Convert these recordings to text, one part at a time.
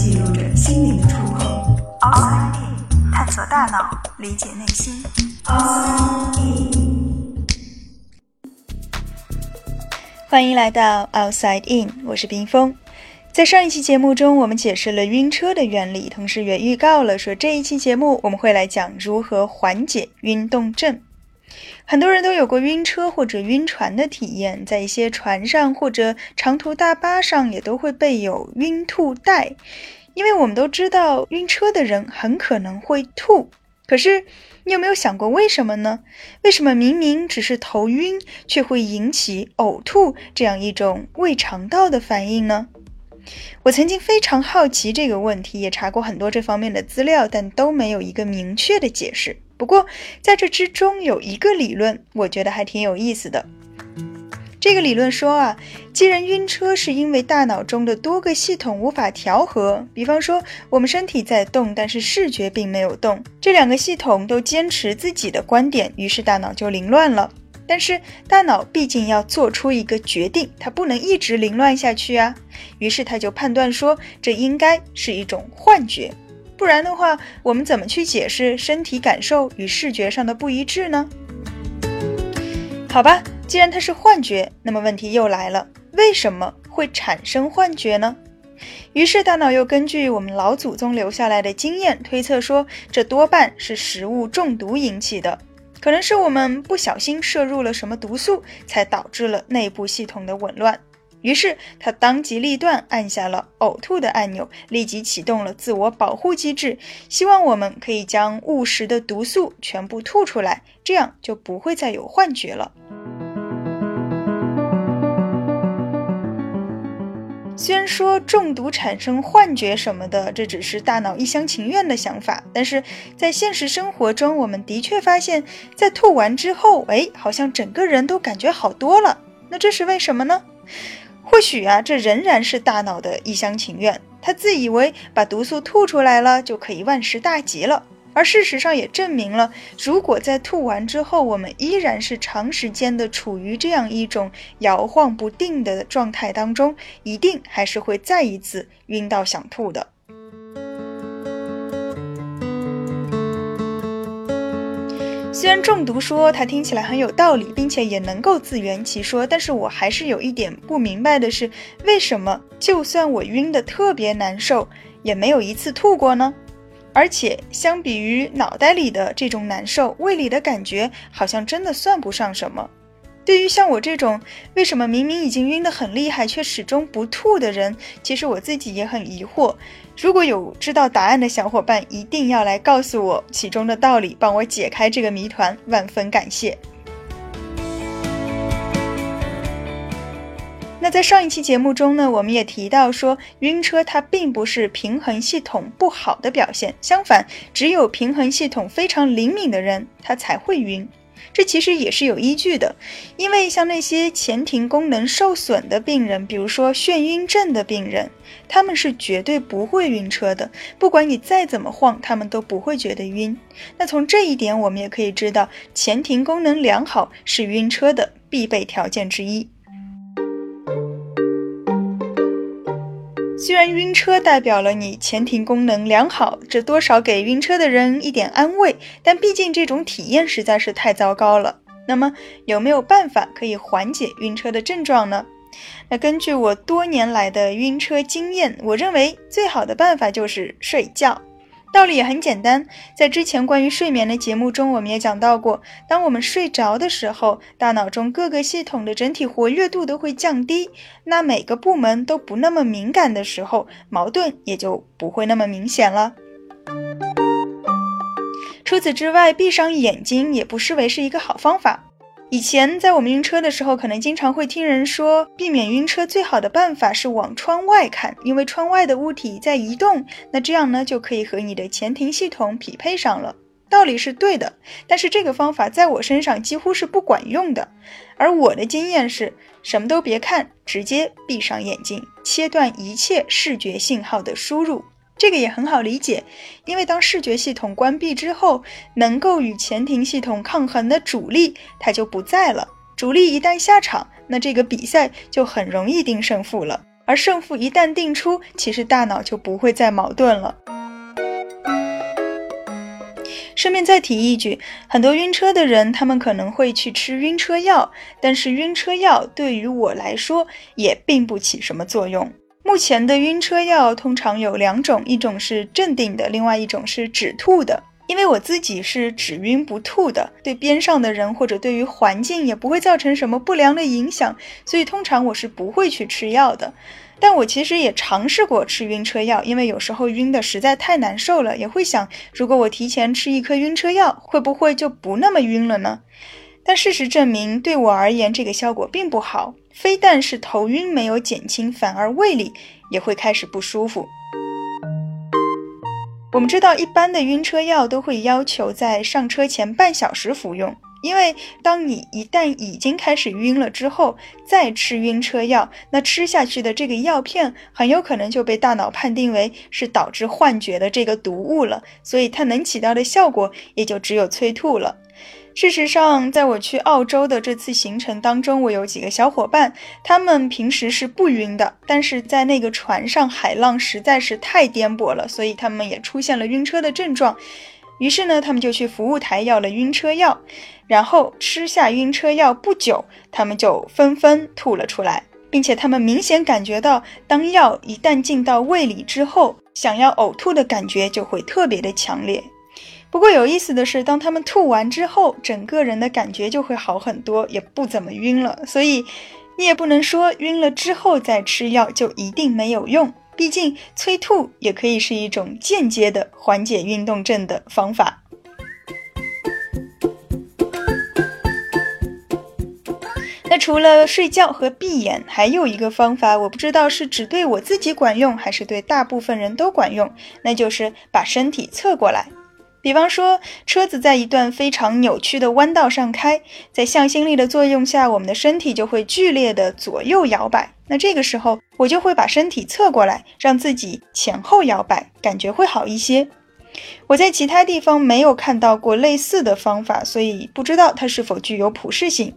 记录着心灵的触碰。Outside In，探索大脑，理解内心。Outside In，欢迎来到 Outside In，我是冰峰。在上一期节目中，我们解释了晕车的原理，同时也预告了说这一期节目我们会来讲如何缓解晕动症。很多人都有过晕车或者晕船的体验，在一些船上或者长途大巴上也都会备有晕吐袋，因为我们都知道晕车的人很可能会吐。可是你有没有想过为什么呢？为什么明明只是头晕，却会引起呕吐这样一种胃肠道的反应呢？我曾经非常好奇这个问题，也查过很多这方面的资料，但都没有一个明确的解释。不过在这之中有一个理论，我觉得还挺有意思的。这个理论说啊，既然晕车是因为大脑中的多个系统无法调和，比方说我们身体在动，但是视觉并没有动，这两个系统都坚持自己的观点，于是大脑就凌乱了。但是大脑毕竟要做出一个决定，它不能一直凌乱下去啊。于是他就判断说，这应该是一种幻觉，不然的话，我们怎么去解释身体感受与视觉上的不一致呢？好吧，既然它是幻觉，那么问题又来了，为什么会产生幻觉呢？于是大脑又根据我们老祖宗留下来的经验推测说，这多半是食物中毒引起的。可能是我们不小心摄入了什么毒素，才导致了内部系统的紊乱。于是他当机立断按下了呕吐的按钮，立即启动了自我保护机制，希望我们可以将误食的毒素全部吐出来，这样就不会再有幻觉了。虽然说中毒产生幻觉什么的，这只是大脑一厢情愿的想法，但是在现实生活中，我们的确发现，在吐完之后，哎，好像整个人都感觉好多了。那这是为什么呢？或许啊，这仍然是大脑的一厢情愿，他自以为把毒素吐出来了，就可以万事大吉了。而事实上也证明了，如果在吐完之后，我们依然是长时间的处于这样一种摇晃不定的状态当中，一定还是会再一次晕到想吐的。虽然中毒说它听起来很有道理，并且也能够自圆其说，但是我还是有一点不明白的是，为什么就算我晕得特别难受，也没有一次吐过呢？而且，相比于脑袋里的这种难受，胃里的感觉好像真的算不上什么。对于像我这种为什么明明已经晕得很厉害，却始终不吐的人，其实我自己也很疑惑。如果有知道答案的小伙伴，一定要来告诉我其中的道理，帮我解开这个谜团，万分感谢。那在上一期节目中呢，我们也提到说，晕车它并不是平衡系统不好的表现，相反，只有平衡系统非常灵敏的人，他才会晕。这其实也是有依据的，因为像那些前庭功能受损的病人，比如说眩晕症的病人，他们是绝对不会晕车的，不管你再怎么晃，他们都不会觉得晕。那从这一点，我们也可以知道，前庭功能良好是晕车的必备条件之一。虽然晕车代表了你前庭功能良好，这多少给晕车的人一点安慰，但毕竟这种体验实在是太糟糕了。那么有没有办法可以缓解晕车的症状呢？那根据我多年来的晕车经验，我认为最好的办法就是睡觉。道理也很简单，在之前关于睡眠的节目中，我们也讲到过，当我们睡着的时候，大脑中各个系统的整体活跃度都会降低，那每个部门都不那么敏感的时候，矛盾也就不会那么明显了。除此之外，闭上眼睛也不失为是一个好方法。以前在我们晕车的时候，可能经常会听人说，避免晕车最好的办法是往窗外看，因为窗外的物体在移动，那这样呢就可以和你的前庭系统匹配上了。道理是对的，但是这个方法在我身上几乎是不管用的。而我的经验是什么都别看，直接闭上眼睛，切断一切视觉信号的输入。这个也很好理解，因为当视觉系统关闭之后，能够与前庭系统抗衡的主力它就不在了。主力一旦下场，那这个比赛就很容易定胜负了。而胜负一旦定出，其实大脑就不会再矛盾了。顺便再提一句，很多晕车的人，他们可能会去吃晕车药，但是晕车药对于我来说也并不起什么作用。目前的晕车药通常有两种，一种是镇定的，另外一种是止吐的。因为我自己是只晕不吐的，对边上的人或者对于环境也不会造成什么不良的影响，所以通常我是不会去吃药的。但我其实也尝试过吃晕车药，因为有时候晕的实在太难受了，也会想，如果我提前吃一颗晕车药，会不会就不那么晕了呢？但事实证明，对我而言，这个效果并不好。非但是头晕没有减轻，反而胃里也会开始不舒服。我们知道，一般的晕车药都会要求在上车前半小时服用。因为当你一旦已经开始晕了之后，再吃晕车药，那吃下去的这个药片很有可能就被大脑判定为是导致幻觉的这个毒物了，所以它能起到的效果也就只有催吐了。事实上，在我去澳洲的这次行程当中，我有几个小伙伴，他们平时是不晕的，但是在那个船上海浪实在是太颠簸了，所以他们也出现了晕车的症状。于是呢，他们就去服务台要了晕车药，然后吃下晕车药不久，他们就纷纷吐了出来，并且他们明显感觉到，当药一旦进到胃里之后，想要呕吐的感觉就会特别的强烈。不过有意思的是，当他们吐完之后，整个人的感觉就会好很多，也不怎么晕了。所以，你也不能说晕了之后再吃药就一定没有用。毕竟催吐也可以是一种间接的缓解运动症的方法。那除了睡觉和闭眼，还有一个方法，我不知道是只对我自己管用，还是对大部分人都管用，那就是把身体侧过来。比方说，车子在一段非常扭曲的弯道上开，在向心力的作用下，我们的身体就会剧烈的左右摇摆。那这个时候，我就会把身体侧过来，让自己前后摇摆，感觉会好一些。我在其他地方没有看到过类似的方法，所以不知道它是否具有普适性。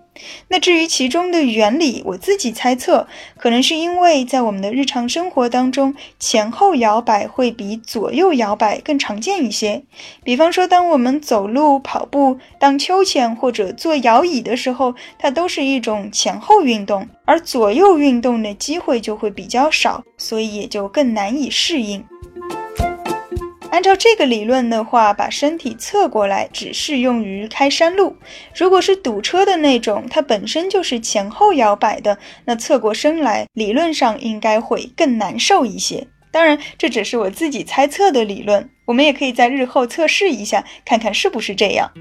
那至于其中的原理，我自己猜测，可能是因为在我们的日常生活当中，前后摇摆会比左右摇摆更常见一些。比方说，当我们走路、跑步、荡秋千或者坐摇椅的时候，它都是一种前后运动，而左右运动的机会就会比较少，所以也就更难以适应。按照这个理论的话，把身体侧过来只适用于开山路。如果是堵车的那种，它本身就是前后摇摆的，那侧过身来，理论上应该会更难受一些。当然，这只是我自己猜测的理论，我们也可以在日后测试一下，看看是不是这样。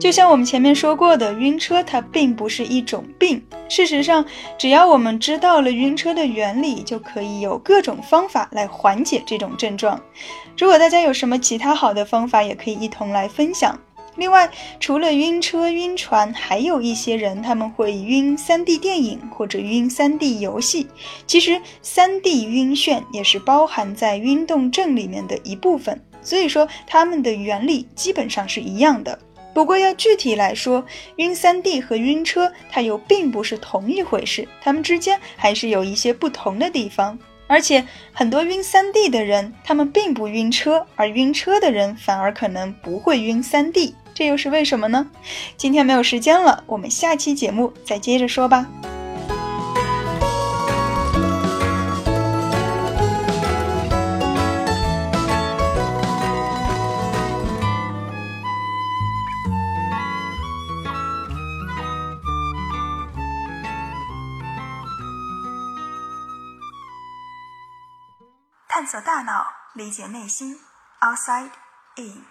就像我们前面说过的，晕车它并不是一种病。事实上，只要我们知道了晕车的原理，就可以有各种方法来缓解这种症状。如果大家有什么其他好的方法，也可以一同来分享。另外，除了晕车、晕船，还有一些人他们会晕 3D 电影或者晕 3D 游戏。其实，3D 晕眩也是包含在运动症里面的一部分。所以说，它们的原理基本上是一样的。不过要具体来说，晕三 D 和晕车它又并不是同一回事，它们之间还是有一些不同的地方。而且很多晕三 D 的人，他们并不晕车，而晕车的人反而可能不会晕三 D，这又是为什么呢？今天没有时间了，我们下期节目再接着说吧。探索大脑，理解内心。Outside in。